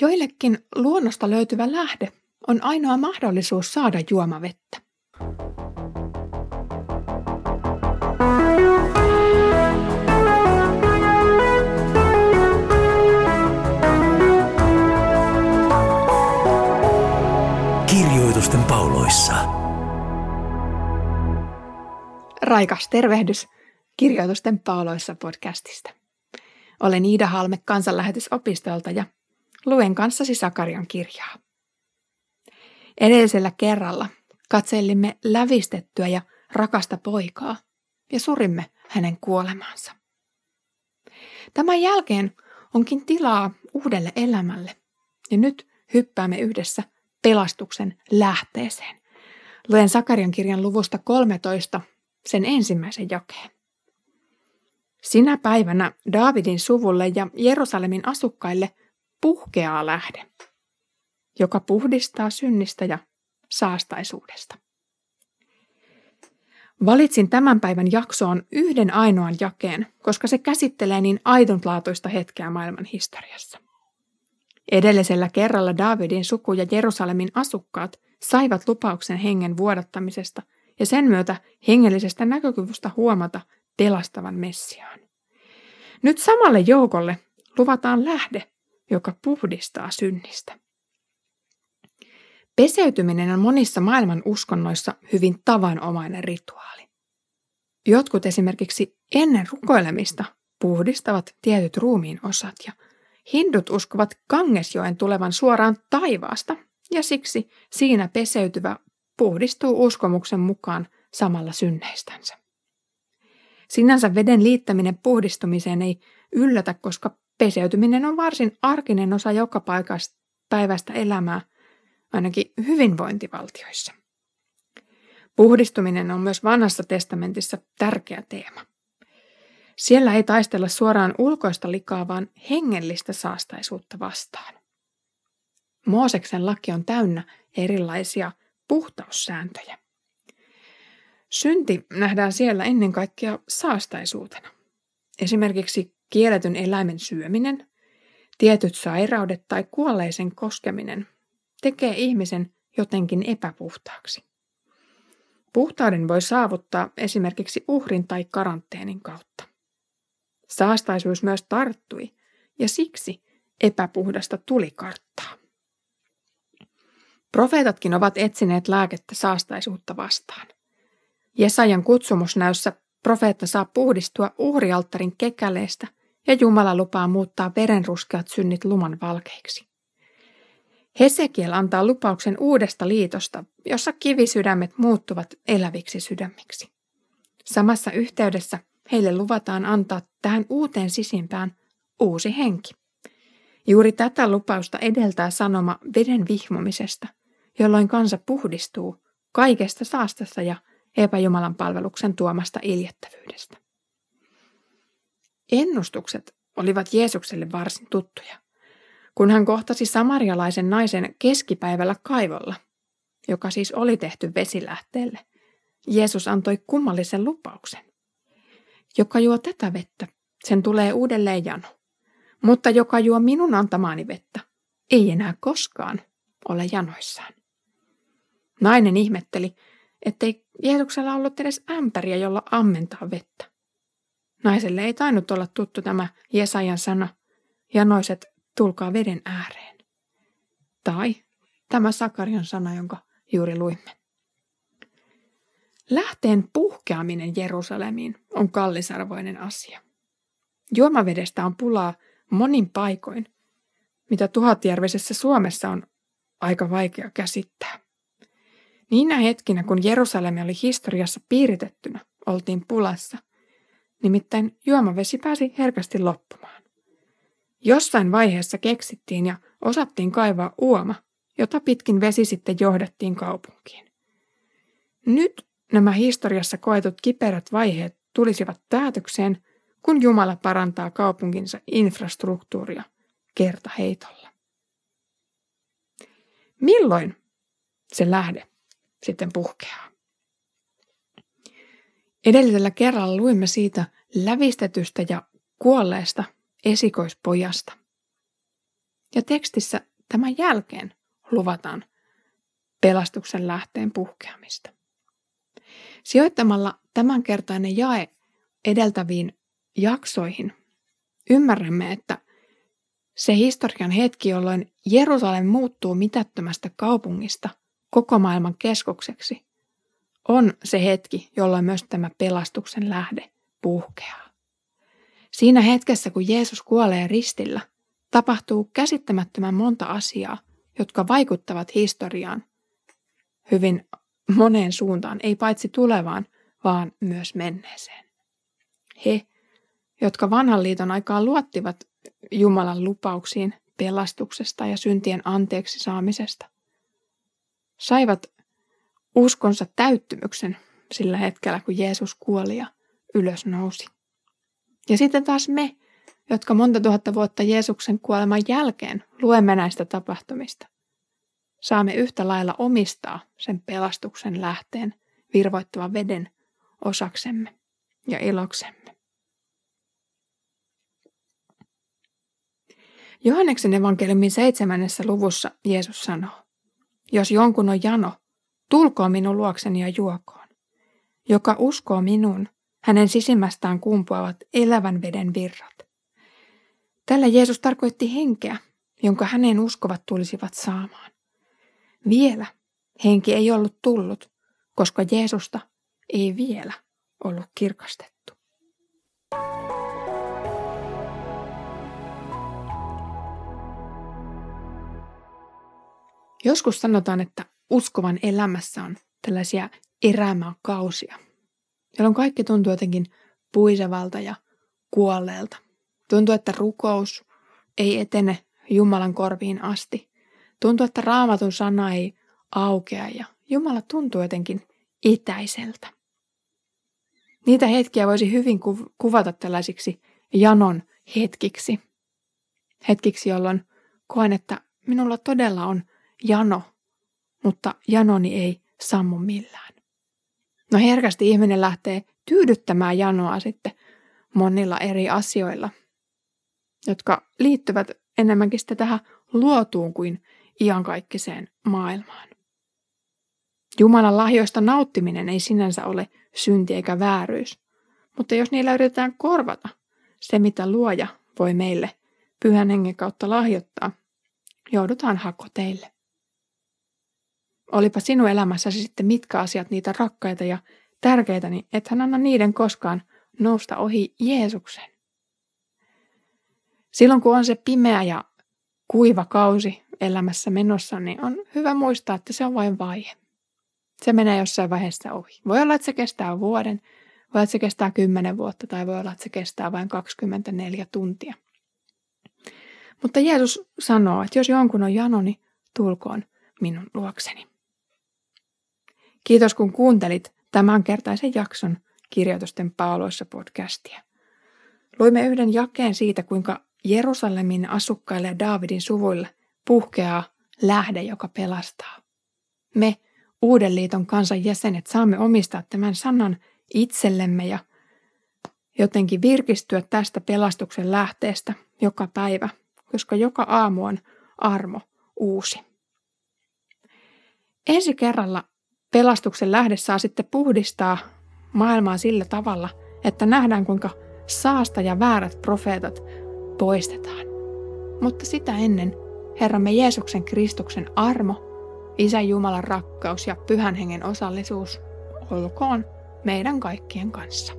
Joillekin luonnosta löytyvä lähde on ainoa mahdollisuus saada juomavettä. Kirjoitusten pauloissa. Raikas tervehdys Kirjoitusten pauloissa podcastista. Olen Iida Halme kansanlähetysopistolta ja luen kanssasi Sakarian kirjaa. Edellisellä kerralla katselimme lävistettyä ja rakasta poikaa ja surimme hänen kuolemaansa. Tämän jälkeen onkin tilaa uudelle elämälle ja nyt hyppäämme yhdessä pelastuksen lähteeseen. Luen Sakarian kirjan luvusta 13 sen ensimmäisen jakeen. Sinä päivänä Daavidin suvulle ja Jerusalemin asukkaille puhkeaa lähde, joka puhdistaa synnistä ja saastaisuudesta. Valitsin tämän päivän jaksoon yhden ainoan jakeen, koska se käsittelee niin aidonlaatuista hetkeä maailman historiassa. Edellisellä kerralla Daavidin suku ja Jerusalemin asukkaat saivat lupauksen hengen vuodattamisesta ja sen myötä hengellisestä näkökyvystä huomata pelastavan Messiaan. Nyt samalle joukolle luvataan lähde, joka puhdistaa synnistä. Peseytyminen on monissa maailman uskonnoissa hyvin tavanomainen rituaali. Jotkut esimerkiksi ennen rukoilemista puhdistavat tietyt ruumiin osat ja hindut uskovat Kangesjoen tulevan suoraan taivaasta ja siksi siinä peseytyvä puhdistuu uskomuksen mukaan samalla synneistänsä. Sinänsä veden liittäminen puhdistumiseen ei yllätä, koska peseytyminen on varsin arkinen osa joka paikasta päivästä elämää, ainakin hyvinvointivaltioissa. Puhdistuminen on myös vanhassa testamentissa tärkeä teema. Siellä ei taistella suoraan ulkoista likaa, vaan hengellistä saastaisuutta vastaan. Mooseksen laki on täynnä erilaisia puhtaussääntöjä. Synti nähdään siellä ennen kaikkea saastaisuutena. Esimerkiksi kielletyn eläimen syöminen, tietyt sairaudet tai kuolleisen koskeminen tekee ihmisen jotenkin epäpuhtaaksi. Puhtauden voi saavuttaa esimerkiksi uhrin tai karanteenin kautta. Saastaisuus myös tarttui ja siksi epäpuhdasta tuli karttaa. Profeetatkin ovat etsineet lääkettä saastaisuutta vastaan. Jesajan kutsumusnäyssä profeetta saa puhdistua uhrialttarin kekäleestä ja Jumala lupaa muuttaa verenruskeat synnit luman valkeiksi. Hesekiel antaa lupauksen uudesta liitosta, jossa kivisydämet muuttuvat eläviksi sydämiksi. Samassa yhteydessä heille luvataan antaa tähän uuteen sisimpään uusi henki. Juuri tätä lupausta edeltää sanoma veden vihmomisesta, jolloin kansa puhdistuu kaikesta saastasta ja epäjumalan palveluksen tuomasta iljettävyydestä. Ennustukset olivat Jeesukselle varsin tuttuja, kun hän kohtasi samarialaisen naisen keskipäivällä kaivolla, joka siis oli tehty vesilähteelle. Jeesus antoi kummallisen lupauksen. Joka juo tätä vettä, sen tulee uudelleen jano. Mutta joka juo minun antamaani vettä, ei enää koskaan ole janoissaan. Nainen ihmetteli, ettei Jeesuksella ollut edes ämpäriä, jolla ammentaa vettä. Naiselle ei tainnut olla tuttu tämä Jesajan sana, janoiset, tulkaa veden ääreen. Tai tämä Sakarian sana, jonka juuri luimme. Lähteen puhkeaminen Jerusalemiin on kallisarvoinen asia. Juomavedestä on pulaa monin paikoin, mitä tuhatjärvisessä Suomessa on aika vaikea käsittää. Niinä hetkinä, kun Jerusalemi oli historiassa piiritettynä, oltiin pulassa. Nimittäin juomavesi pääsi herkästi loppumaan. Jossain vaiheessa keksittiin ja osattiin kaivaa uoma, jota pitkin vesi sitten johdettiin kaupunkiin. Nyt nämä historiassa koetut kiperät vaiheet tulisivat päätökseen, kun Jumala parantaa kaupunkinsa infrastruktuuria kertaheitolla. Milloin se lähde sitten puhkeaa. Edellisellä kerralla luimme siitä lävistetystä ja kuolleesta esikoispojasta. Ja tekstissä tämän jälkeen luvataan pelastuksen lähteen puhkeamista. Sijoittamalla tämänkertainen jae edeltäviin jaksoihin ymmärrämme, että se historian hetki, jolloin Jerusalem muuttuu mitättömästä kaupungista koko maailman keskukseksi, on se hetki, jolloin myös tämä pelastuksen lähde puhkeaa. Siinä hetkessä, kun Jeesus kuolee ristillä, tapahtuu käsittämättömän monta asiaa, jotka vaikuttavat historiaan hyvin moneen suuntaan, ei paitsi tulevaan, vaan myös menneeseen. He, jotka vanhan liiton aikaan luottivat Jumalan lupauksiin pelastuksesta ja syntien anteeksi saamisesta, saivat uskonsa täyttymyksen sillä hetkellä, kun Jeesus kuoli ja ylös nousi. Ja sitten taas me, jotka monta tuhatta vuotta Jeesuksen kuoleman jälkeen luemme näistä tapahtumista, saamme yhtä lailla omistaa sen pelastuksen lähteen virvoittavan veden osaksemme ja iloksemme. Johanneksen evankeliumin seitsemännessä luvussa Jeesus sanoo, jos jonkun on jano, tulkoon minun luokseni ja juokoon. Joka uskoo minuun, hänen sisimmästään kumpuavat elävän veden virrat. Tällä Jeesus tarkoitti henkeä, jonka hänen uskovat tulisivat saamaan. Vielä henki ei ollut tullut, koska Jeesusta ei vielä ollut kirkastettu. Joskus sanotaan, että uskovan elämässä on tällaisia erämäkausia, jolloin kaikki tuntuu jotenkin puisevalta ja kuolleelta. Tuntuu, että rukous ei etene Jumalan korviin asti. Tuntuu, että raamatun sana ei aukea ja Jumala tuntuu jotenkin itäiseltä. Niitä hetkiä voisi hyvin kuvata tällaisiksi janon hetkiksi. Hetkiksi, jolloin koen, että minulla todella on jano, mutta janoni ei sammu millään. No herkästi ihminen lähtee tyydyttämään janoa sitten monilla eri asioilla, jotka liittyvät enemmänkin sitten tähän luotuun kuin iankaikkiseen maailmaan. Jumalan lahjoista nauttiminen ei sinänsä ole synti eikä vääryys, mutta jos niillä yritetään korvata se, mitä luoja voi meille pyhän hengen kautta lahjoittaa, joudutaan hakoteille. Olipa sinun elämässäsi sitten mitkä asiat niitä rakkaita ja tärkeitä, niin ethän anna niiden koskaan nousta ohi Jeesuksen. Silloin kun on se pimeä ja kuiva kausi elämässä menossa, niin on hyvä muistaa, että se on vain vaihe. Se menee jossain vaiheessa ohi. Voi olla, että se kestää vuoden, voi olla, että se kestää 10 vuotta tai voi olla, että se kestää vain 24 tuntia. Mutta Jeesus sanoo, että jos jonkun on jano, niin tulkoon minun luokseni. Kiitos kun kuuntelit tämänkertaisen jakson Kirjoitusten pauloissa podcastia. Luimme yhden jakeen siitä, kuinka Jerusalemin asukkaille ja Daavidin suvuille puhkeaa lähde, joka pelastaa. Me, Uuden liiton kansan jäsenet, saamme omistaa tämän sanan itsellemme ja jotenkin virkistyä tästä pelastuksen lähteestä joka päivä, koska joka aamu on armo uusi. Ensi kerralla pelastuksen lähde saa sitten puhdistaa maailmaa sillä tavalla, että nähdään kuinka saasta ja väärät profeetat poistetaan. Mutta sitä ennen Herramme Jeesuksen Kristuksen armo, Isä Jumalan rakkaus ja Pyhän Hengen osallisuus olkoon meidän kaikkien kanssa.